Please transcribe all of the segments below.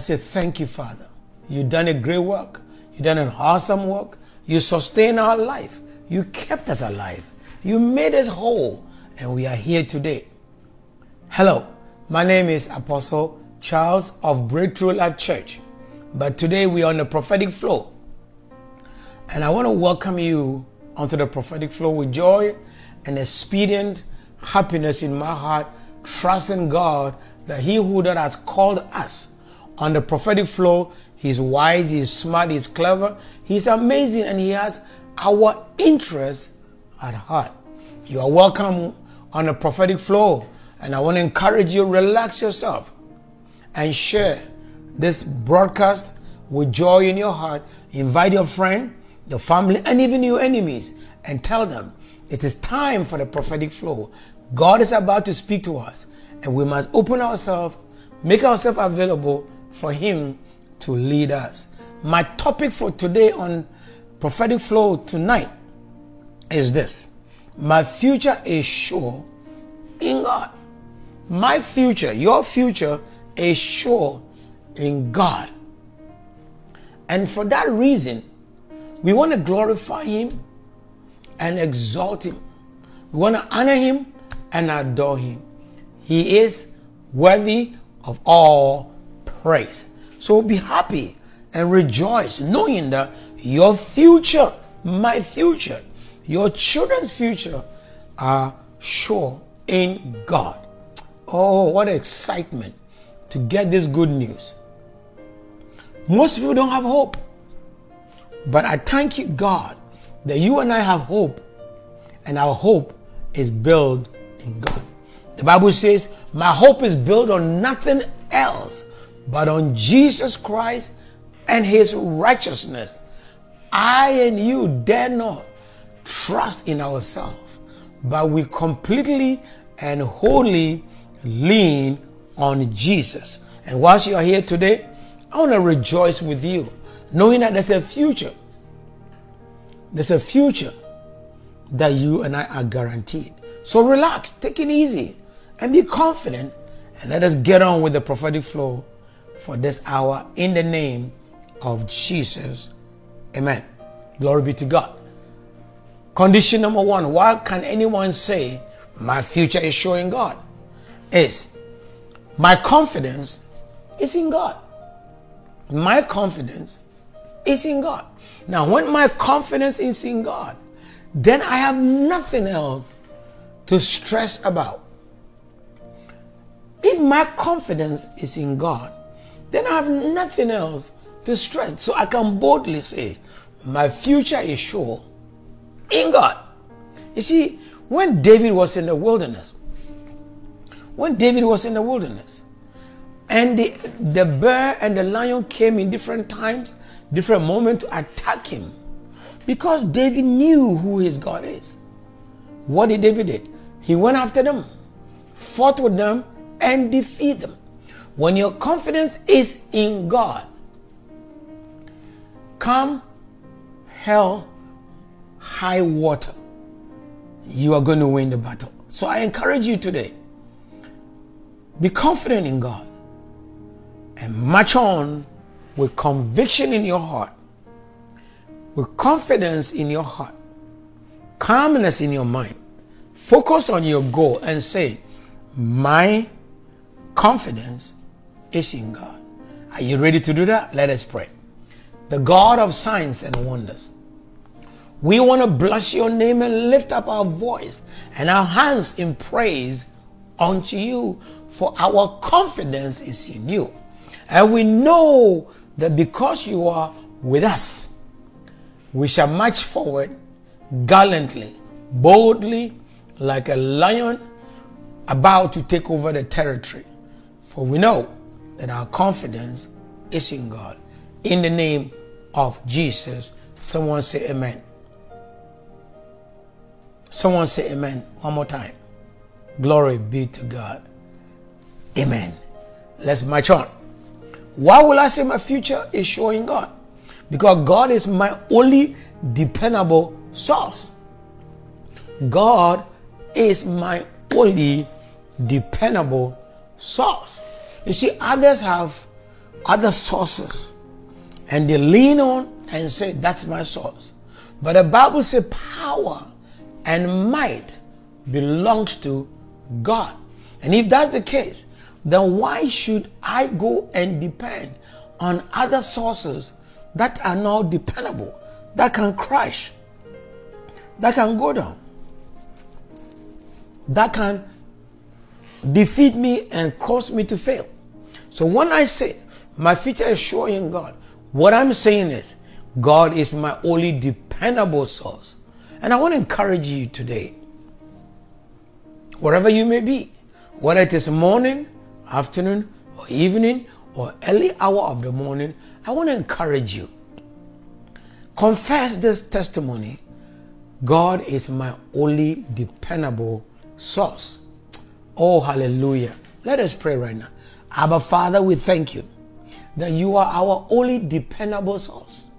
say, Thank you, Father. You've done a great work. You've done an awesome work. You sustain our life. You kept us alive. You made us whole. And we are here today. Hello, my name is Apostle Charles of Breakthrough Life Church. But today we are on the prophetic flow. And I want to welcome you onto the prophetic flow with joy and expedient happiness in my heart, trusting God that He who that has called us on the prophetic flow, He's wise, He's smart, He's clever, He's amazing, and He has our interest at heart. You are welcome on the prophetic flow, and I want to encourage you, relax yourself and share this broadcast with joy in your heart. Invite your friend, your family, and even your enemies, and tell them it is time for the prophetic flow. God is about to speak to us, and we must open ourselves, make ourselves available for Him to lead us. My topic for today on prophetic flow tonight is this My future is sure in God. My future, your future is sure in God. And for that reason, we want to glorify Him and exalt Him. We want to honor Him and adore Him. He is worthy of all praise. So be happy and rejoice knowing that your future, my future, your children's future are sure in God. Oh, what excitement to get this good news. Most people don't have hope. But I thank you, God, that you and I have hope, and our hope is built in God. The Bible says, My hope is built on nothing else but on Jesus Christ and his righteousness. I and you dare not trust in ourselves, but we completely and wholly lean on Jesus. And whilst you are here today, I want to rejoice with you, knowing that there's a future. There's a future that you and I are guaranteed. So relax, take it easy, and be confident. And let us get on with the prophetic flow for this hour in the name of Jesus. Amen. Glory be to God. Condition number one why can anyone say, My future is showing God? Is my confidence is in God. My confidence is in God. Now, when my confidence is in God, then I have nothing else to stress about. If my confidence is in God, then I have nothing else to stress. So I can boldly say, My future is sure in God. You see, when David was in the wilderness, when David was in the wilderness, and the, the bear and the lion came in different times, different moments to attack him, because David knew who his God is. What did David did? He went after them, fought with them, and defeat them. When your confidence is in God, come hell, high water, you are going to win the battle. So I encourage you today be confident in God and march on with conviction in your heart, with confidence in your heart, calmness in your mind. Focus on your goal and say, My confidence is in God. Are you ready to do that? Let us pray. The God of signs and wonders. We want to bless your name and lift up our voice and our hands in praise unto you, for our confidence is in you. And we know that because you are with us, we shall march forward gallantly, boldly, like a lion about to take over the territory. For we know that our confidence is in God. In the name of Jesus, someone say amen. Someone say amen one more time. Glory be to God. Amen. Let's march on. Why will I say my future is sure in God? Because God is my only dependable source. God is my only dependable source. You see, others have other sources and they lean on and say, That's my source. But the Bible says power and might belongs to God. And if that's the case, then why should I go and depend on other sources that are not dependable, that can crash, that can go down, that can defeat me and cause me to fail? So when I say my future is sure in God, what I'm saying is God is my only dependable source. And I want to encourage you today, wherever you may be, whether it is morning, afternoon, or evening, or early hour of the morning, I want to encourage you. Confess this testimony God is my only dependable source. Oh, hallelujah. Let us pray right now. Abba, Father, we thank you that you are our only dependable source.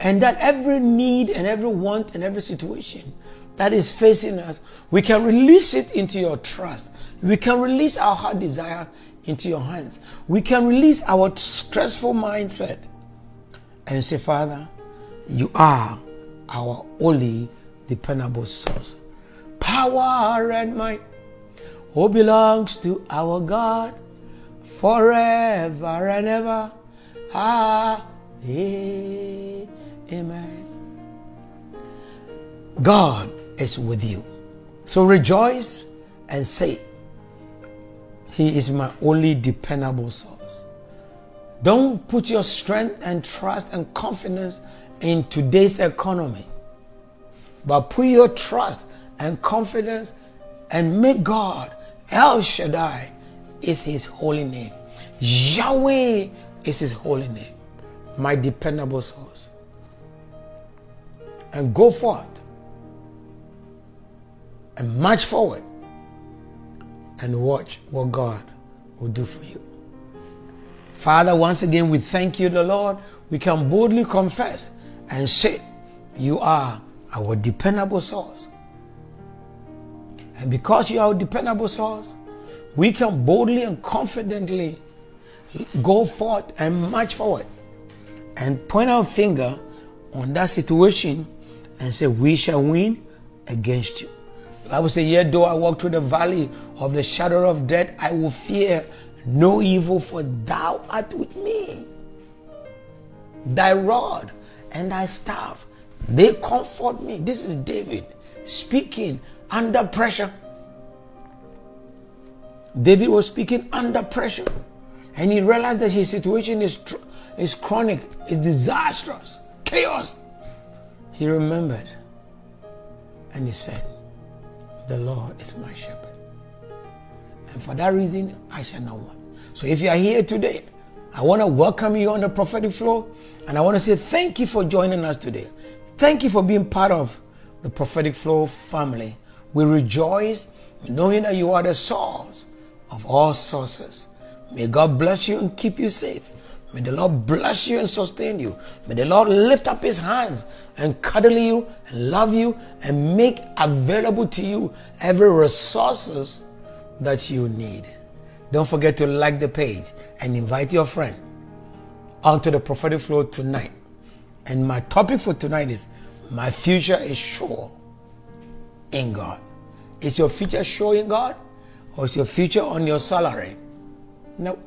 And that every need and every want and every situation that is facing us, we can release it into your trust. We can release our heart desire into your hands. We can release our stressful mindset and say, Father, you are our only dependable source. Power and might all belongs to our God forever and ever. Ah, amen. God is with you. So rejoice and say, He is my only dependable source. Don't put your strength and trust and confidence in today's economy, but put your trust and confidence and make God El Shaddai is his holy name. Yahweh is his holy name, my dependable source. And go forth and march forward and watch what God will do for you. Father, once again, we thank you, the Lord. We can boldly confess and say, You are our dependable source. And because you are our dependable source, we can boldly and confidently go forth and march forward and point our finger on that situation and say, We shall win against you. The Bible says, Yet though I walk through the valley of the shadow of death, I will fear no evil, for thou art with me. Thy rod and thy staff, they comfort me. This is David speaking under pressure. David was speaking under pressure and he realized that his situation is, tr- is chronic, is disastrous, chaos. He remembered and he said, The Lord is my shepherd. And for that reason, I shall not want. So if you are here today, I want to welcome you on the prophetic flow and I want to say thank you for joining us today. Thank you for being part of the prophetic flow family. We rejoice knowing that you are the source of all sources. May God bless you and keep you safe. May the Lord bless you and sustain you. May the Lord lift up his hands and cuddle you and love you and make available to you every resources that you need. Don't forget to like the page and invite your friend onto the prophetic flow tonight. And my topic for tonight is my future is sure in God. Is your future showing God? Or is your future on your salary? No.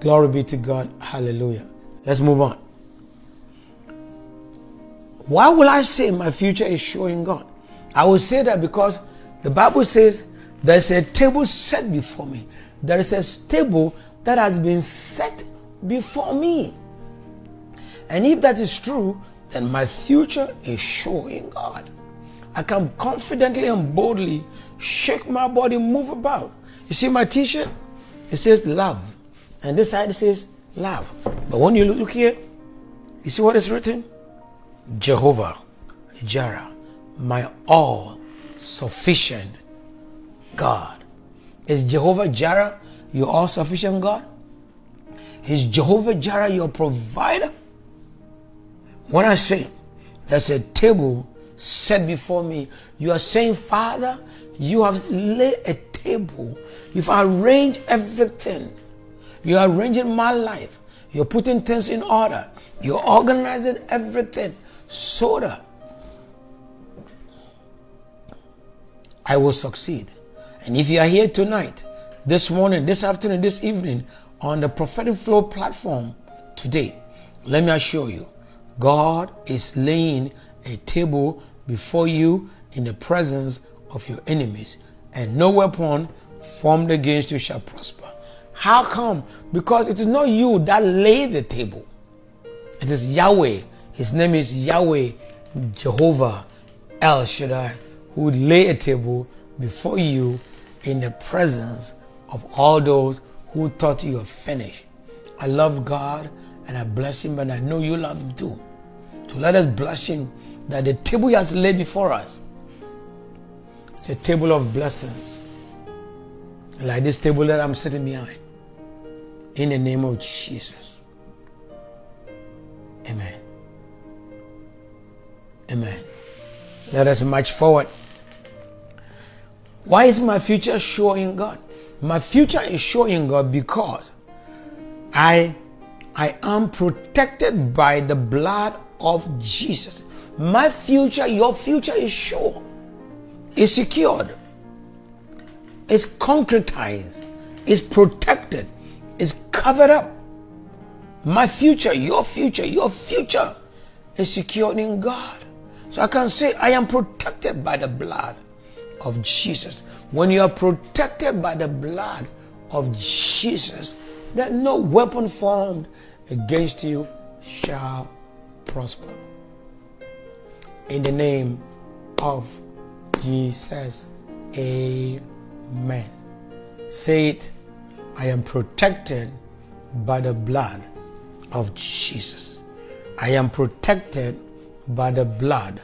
Glory be to God. Hallelujah. Let's move on. Why will I say my future is showing God? I will say that because the Bible says there's a table set before me. There is a table that has been set before me. And if that is true, then my future is showing God. I can confidently and boldly shake my body, move about. You see my t shirt? It says love. And this side says love. But when you look here, you see what is written? Jehovah Jireh, my all sufficient God. Is Jehovah Jireh your all sufficient God? Is Jehovah Jireh your provider? When I say there's a table set before me, you are saying, Father, you have laid a table. You've arranged everything. You're arranging my life. You're putting things in order. You're organizing everything so that I will succeed. And if you are here tonight, this morning, this afternoon, this evening, on the prophetic flow platform today, let me assure you, God is laying a table before you in the presence of your enemies, and no weapon formed against you shall prosper. How come? Because it is not you that lay the table. It is Yahweh. His name is Yahweh Jehovah El Shaddai, who would lay a table before you in the presence of all those who thought you were finished. I love God and I bless Him, and I know you love Him too. So let us bless Him that the table He has laid before us it's a table of blessings. Like this table that I'm sitting behind. In the name of Jesus. Amen. Amen. Let us march forward. Why is my future sure in God? My future is sure in God because I I am protected by the blood of Jesus. My future, your future is sure, is secured, is concretized, is protected, is covered up. My future, your future, your future is secured in God. So I can say, I am protected by the blood of Jesus. When you are protected by the blood of Jesus, that no weapon formed against you shall prosper. In the name of Jesus, amen. Say it, I am protected by the blood of Jesus. I am protected by the blood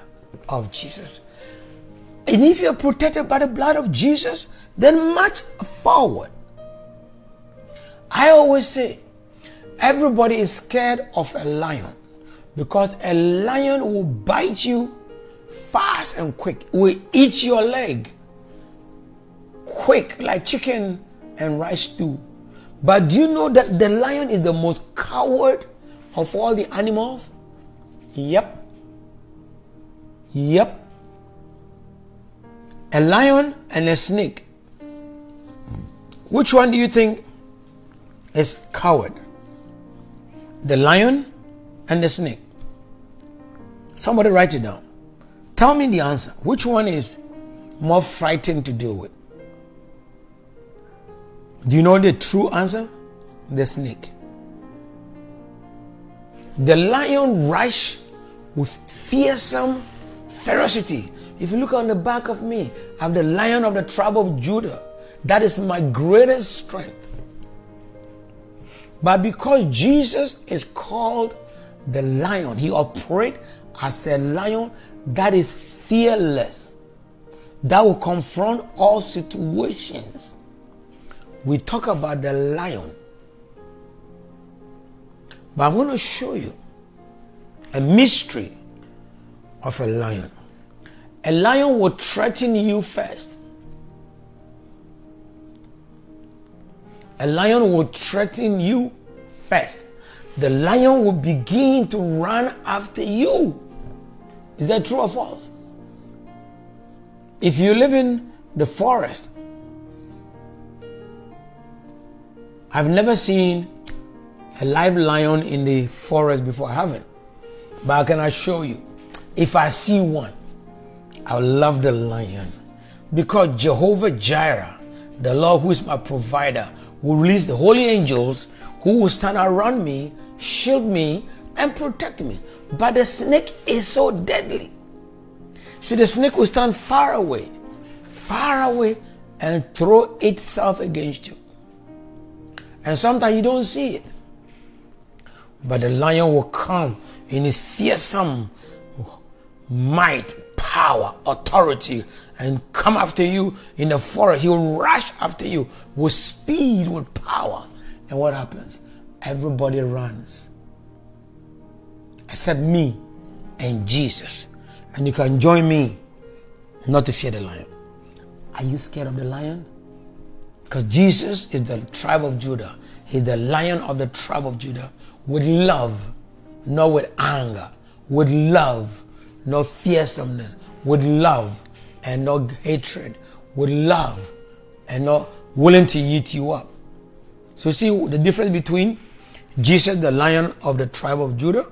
of Jesus. And if you're protected by the blood of Jesus, then march forward. I always say, everybody is scared of a lion because a lion will bite you fast and quick, will eat your leg quick like chicken and rice stew. But do you know that the lion is the most coward of all the animals? Yep. Yep a lion and a snake. Which one do you think is coward? The lion and the snake. Somebody write it down. Tell me the answer. Which one is more frightening to deal with? Do you know the true answer? The snake. The lion rush with fearsome ferocity if you look on the back of me, I'm the lion of the tribe of Judah. That is my greatest strength. But because Jesus is called the lion, he operates as a lion that is fearless, that will confront all situations. We talk about the lion. But I'm going to show you a mystery of a lion. A lion will threaten you first. A lion will threaten you first. The lion will begin to run after you. Is that true or false? If you live in the forest, I've never seen a live lion in the forest before. I haven't. But I can assure you, if I see one, I'll love the lion because Jehovah Jireh, the Lord who is my provider, will release the holy angels who will stand around me, shield me, and protect me. But the snake is so deadly. See, the snake will stand far away, far away, and throw itself against you. And sometimes you don't see it. But the lion will come in his fearsome might, power, authority, and come after you in the forest. He will rush after you with speed, with power. And what happens? Everybody runs. Except me and Jesus. And you can join me not to fear the lion. Are you scared of the lion? Because Jesus is the tribe of Judah. He's the lion of the tribe of Judah with love, not with anger, with love, not fearsomeness, with love and not hatred, with love and not willing to eat you up. So see the difference between Jesus, the lion of the tribe of Judah,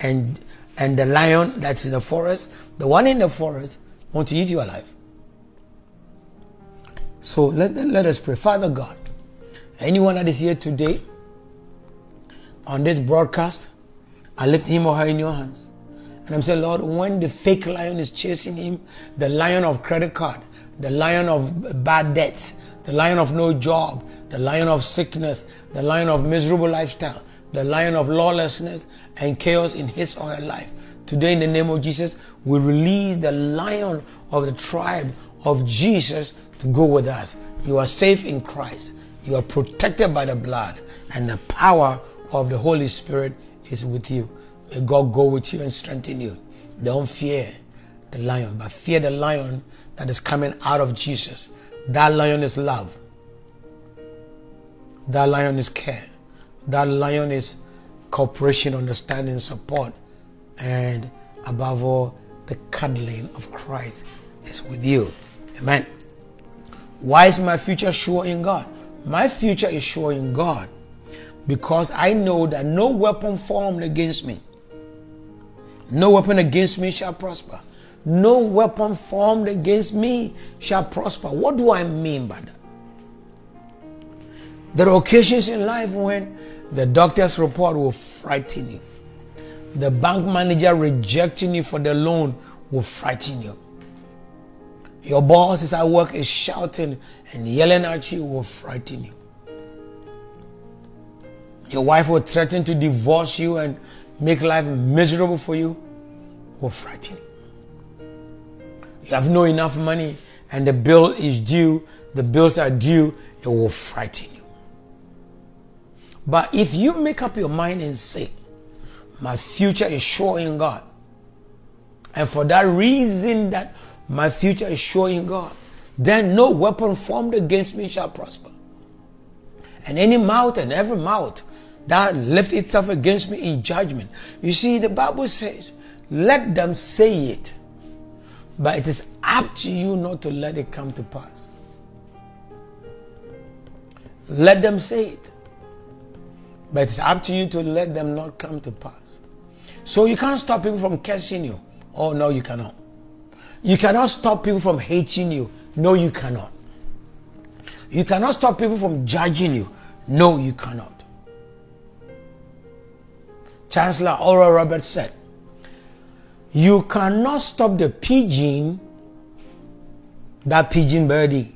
and and the lion that's in the forest. The one in the forest wants to eat you alive. So let, let us pray. Father God, anyone that is here today on this broadcast, I lift him or her in your hands. And I'm saying, Lord, when the fake lion is chasing him, the lion of credit card, the lion of bad debts, the lion of no job, the lion of sickness, the lion of miserable lifestyle, the lion of lawlessness and chaos in his or her life. Today, in the name of Jesus, we release the lion of the tribe of Jesus to go with us. You are safe in Christ. You are protected by the blood, and the power of the Holy Spirit is with you. May God go with you and strengthen you. Don't fear the lion, but fear the lion that is coming out of Jesus. That lion is love. That lion is care. That lion is cooperation, understanding, support, and above all, the cuddling of Christ is with you. Amen. Why is my future sure in God? My future is sure in God because I know that no weapon formed against me, no weapon against me shall prosper. No weapon formed against me shall prosper. What do I mean by that? There are occasions in life when the doctor's report will frighten you. The bank manager rejecting you for the loan will frighten you. Your boss is at work is shouting and yelling at you will frighten you. Your wife will threaten to divorce you and make life miserable for you will frighten you. You have no enough money and the bill is due, the bills are due, it will frighten you. But if you make up your mind and say, My future is sure in God, and for that reason that my future is sure in God, then no weapon formed against me shall prosper. And any mouth and every mouth that lift itself against me in judgment. You see, the Bible says, let them say it, but it is up to you not to let it come to pass. Let them say it. But it's up to you to let them not come to pass. So you can't stop people from cursing you. Oh, no, you cannot. You cannot stop people from hating you. No, you cannot. You cannot stop people from judging you. No, you cannot. Chancellor Oral Roberts said, You cannot stop the pigeon, that pigeon birdie,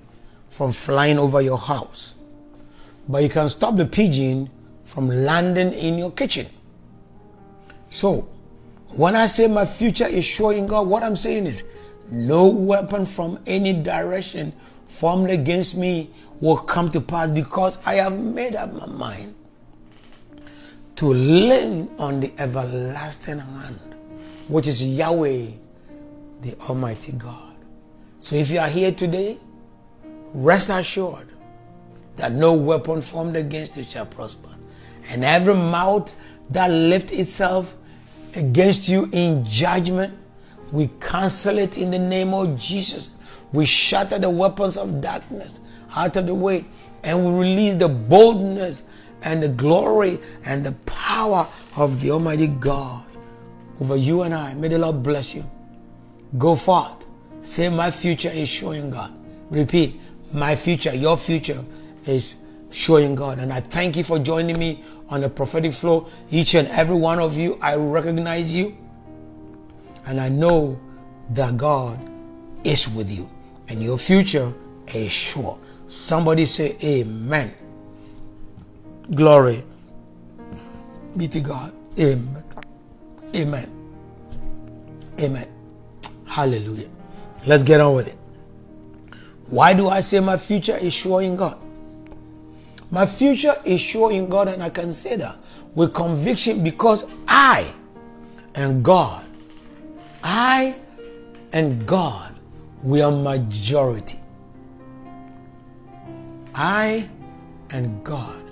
from flying over your house. But you can stop the pigeon from landing in your kitchen. So, when I say my future is sure in God, what I'm saying is no weapon from any direction formed against me will come to pass because I have made up my mind to lean on the everlasting hand, which is Yahweh, the Almighty God. So if you are here today, rest assured that no weapon formed against you shall prosper and every mouth that lift itself against you in judgment, we cancel it in the name of Jesus. We shatter the weapons of darkness out of the way and we release the boldness and the glory and the power of the Almighty God over you and I. May the Lord bless you. Go forth. Say, My future is showing God. Repeat, My future, your future is showing God. And I thank you for joining me on the prophetic flow. Each and every one of you, I recognize you. And I know that God is with you. And your future is sure. Somebody say, Amen. Glory be to God. Amen. Amen. Amen. Hallelujah. Let's get on with it. Why do I say my future is sure in God? My future is sure in God, and I can say that with conviction because I and God, I and God, we are majority. I and God,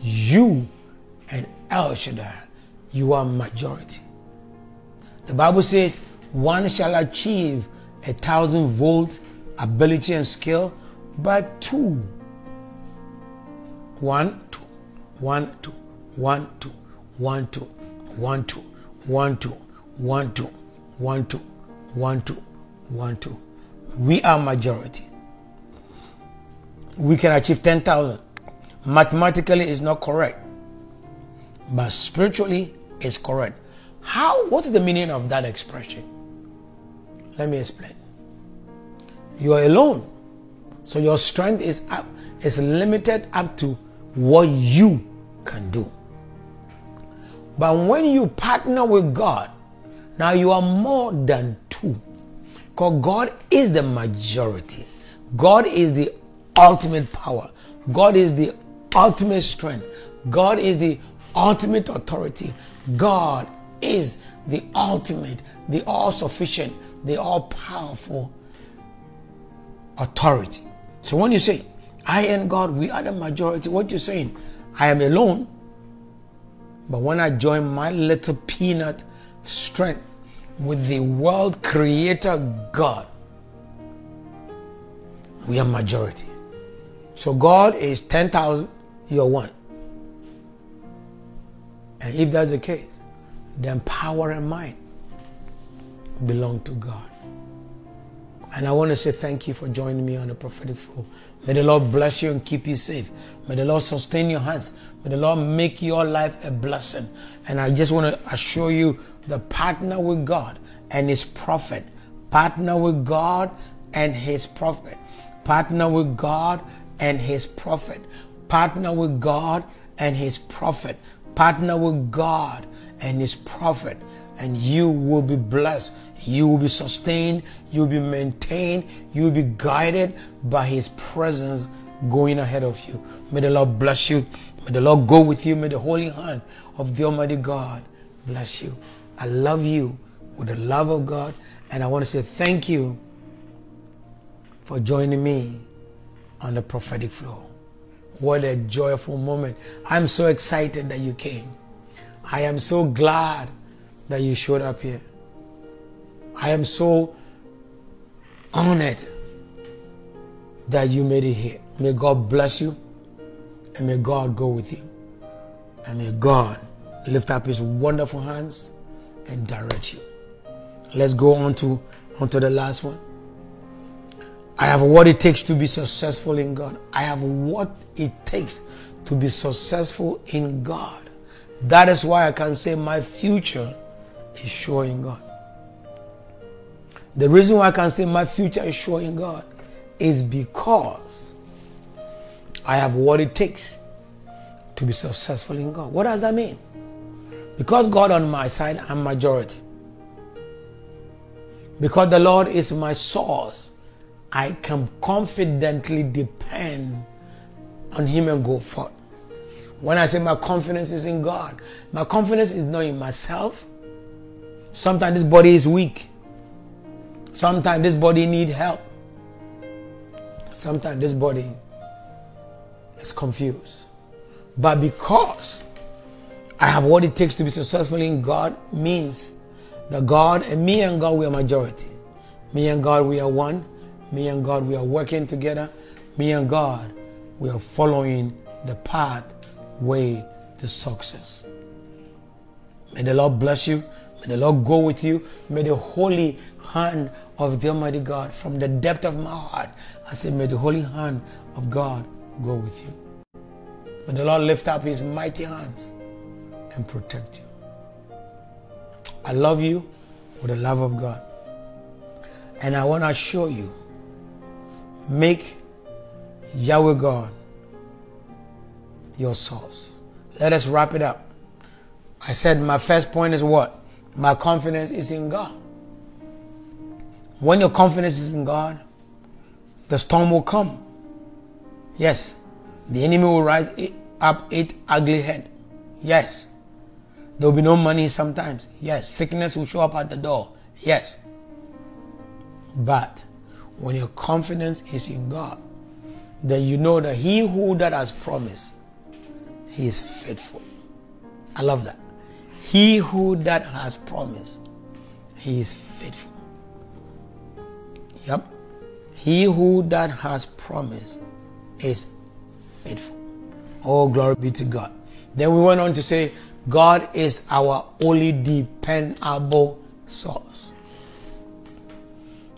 you and El Shaddai, you are majority. The Bible says one shall achieve a thousand volt ability and skill, but two. One, two, one, two, one, two, one, two, one, two, one, two, one, two, one, two, one, two, one, two. We are majority. We can achieve 10,000. Mathematically, it's not correct, but spiritually, it's correct. How? What is the meaning of that expression? Let me explain. You are alone, so your strength is up, is limited up to what you can do. But when you partner with God, now you are more than two. Because God is the majority. God is the ultimate power. God is the ultimate strength. God is the ultimate authority. God is the ultimate, the all sufficient, the all powerful authority. So when you say, I and God, we are the majority, what you're saying, I am alone. But when I join my little peanut strength with the world creator God, we are majority. So God is 10,000, you're one. And if that's the case, then power and might belong to God. And I want to say thank you for joining me on the prophetic flow. May the Lord bless you and keep you safe. May the Lord sustain your hands. May the Lord make your life a blessing. And I just want to assure you the partner with God and his prophet. Partner with God and his prophet. Partner with God and his prophet. Partner with God and his prophet. Partner with God and his prophet. And you will be blessed. You will be sustained. You will be maintained. You will be guided by his presence going ahead of you. May the Lord bless you. May the Lord go with you. May the holy hand of the Almighty God bless you. I love you with the love of God. And I want to say thank you for joining me on the prophetic floor. What a joyful moment. I'm so excited that you came. I am so glad that you showed up here. I am so honored that you made it here. May God bless you and may God go with you. And may God lift up his wonderful hands and direct you. Let's go on to, on to the last one. I have what it takes to be successful in God. I have what it takes to be successful in God. That is why I can say my future is sure in God. The reason why I can say my future is sure in God is because I have what it takes to be successful in God. What does that mean? Because God on my side, I'm majority. Because the Lord is my source, I can confidently depend on Him and go forth. When I say my confidence is in God, my confidence is not in myself. Sometimes this body is weak. Sometimes this body need help. Sometimes this body is confused. But because I have what it takes to be successful in God means that God and me and God we are majority. Me and God we are one. Me and God we are working together. Me and God we are following the path way to success. May the Lord bless you. May the Lord go with you. May the holy hand of the Almighty God from the depth of my heart. I say, may the holy hand of God go with you. May the Lord lift up his mighty hands and protect you. I love you with the love of God. And I want to assure you make Yahweh God your source. Let us wrap it up. I said my first point is what? My confidence is in God. When your confidence is in God, the storm will come. Yes, the enemy will rise up its ugly head. Yes, there will be no money sometimes. Yes, sickness will show up at the door. Yes. But when your confidence is in God, then you know that he who that has promised, he is faithful. I love that. He who that has promised, he is faithful. Yep. He who that has promised is faithful. Oh, glory be to God. Then we went on to say, God is our only dependable source.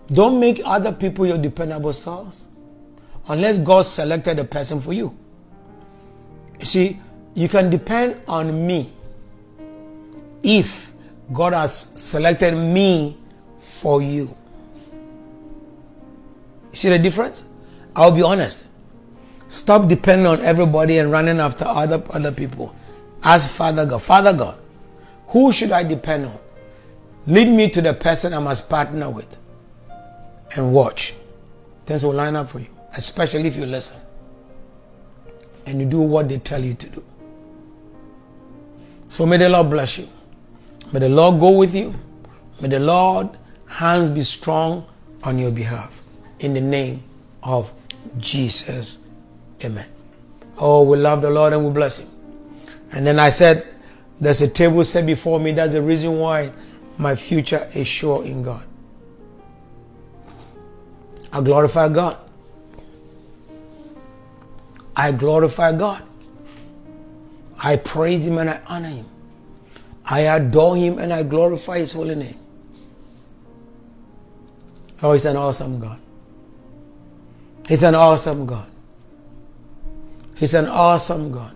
Don't make other people your dependable source unless God selected a person for you. You see, you can depend on me if God has selected me for you. See the difference? I'll be honest. Stop depending on everybody and running after other other people. Ask Father God, Father God, who should I depend on? Lead me to the person I must partner with. And watch. Things will line up for you, especially if you listen. And you do what they tell you to do. So may the Lord bless you. May the Lord go with you. May the Lord hands be strong on your behalf. In the name of Jesus. Amen. Oh, we love the Lord and we bless Him. And then I said, There's a table set before me. That's the reason why my future is sure in God. I glorify God. I glorify God. I praise Him and I honor Him. I adore Him and I glorify His holy name. Oh, He's an awesome God. He's an awesome God. He's an awesome God.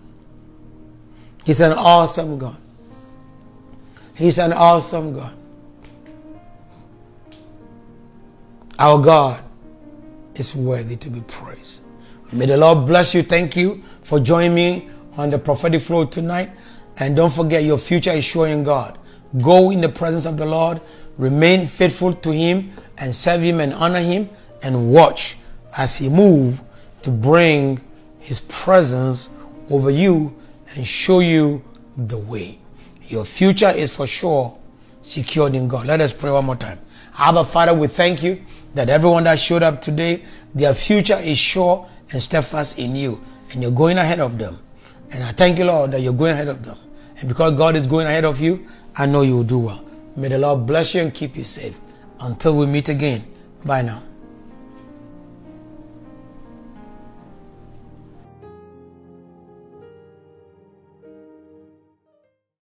He's an awesome God. He's an awesome God. Our God is worthy to be praised. May the Lord bless you. Thank you for joining me on the prophetic flow tonight. And don't forget, your future is sure in God. Go in the presence of the Lord, remain faithful to Him, and serve Him and honor Him, and watch as He move to bring His presence over you and show you the way. Your future is for sure secured in God. Let us pray one more time. Abba Father, we thank you that everyone that showed up today, their future is sure and steadfast in you, and you're going ahead of them. And I thank you, Lord, that you're going ahead of them. And because God is going ahead of you, I know you will do well. May the Lord bless you and keep you safe. Until we meet again. Bye now.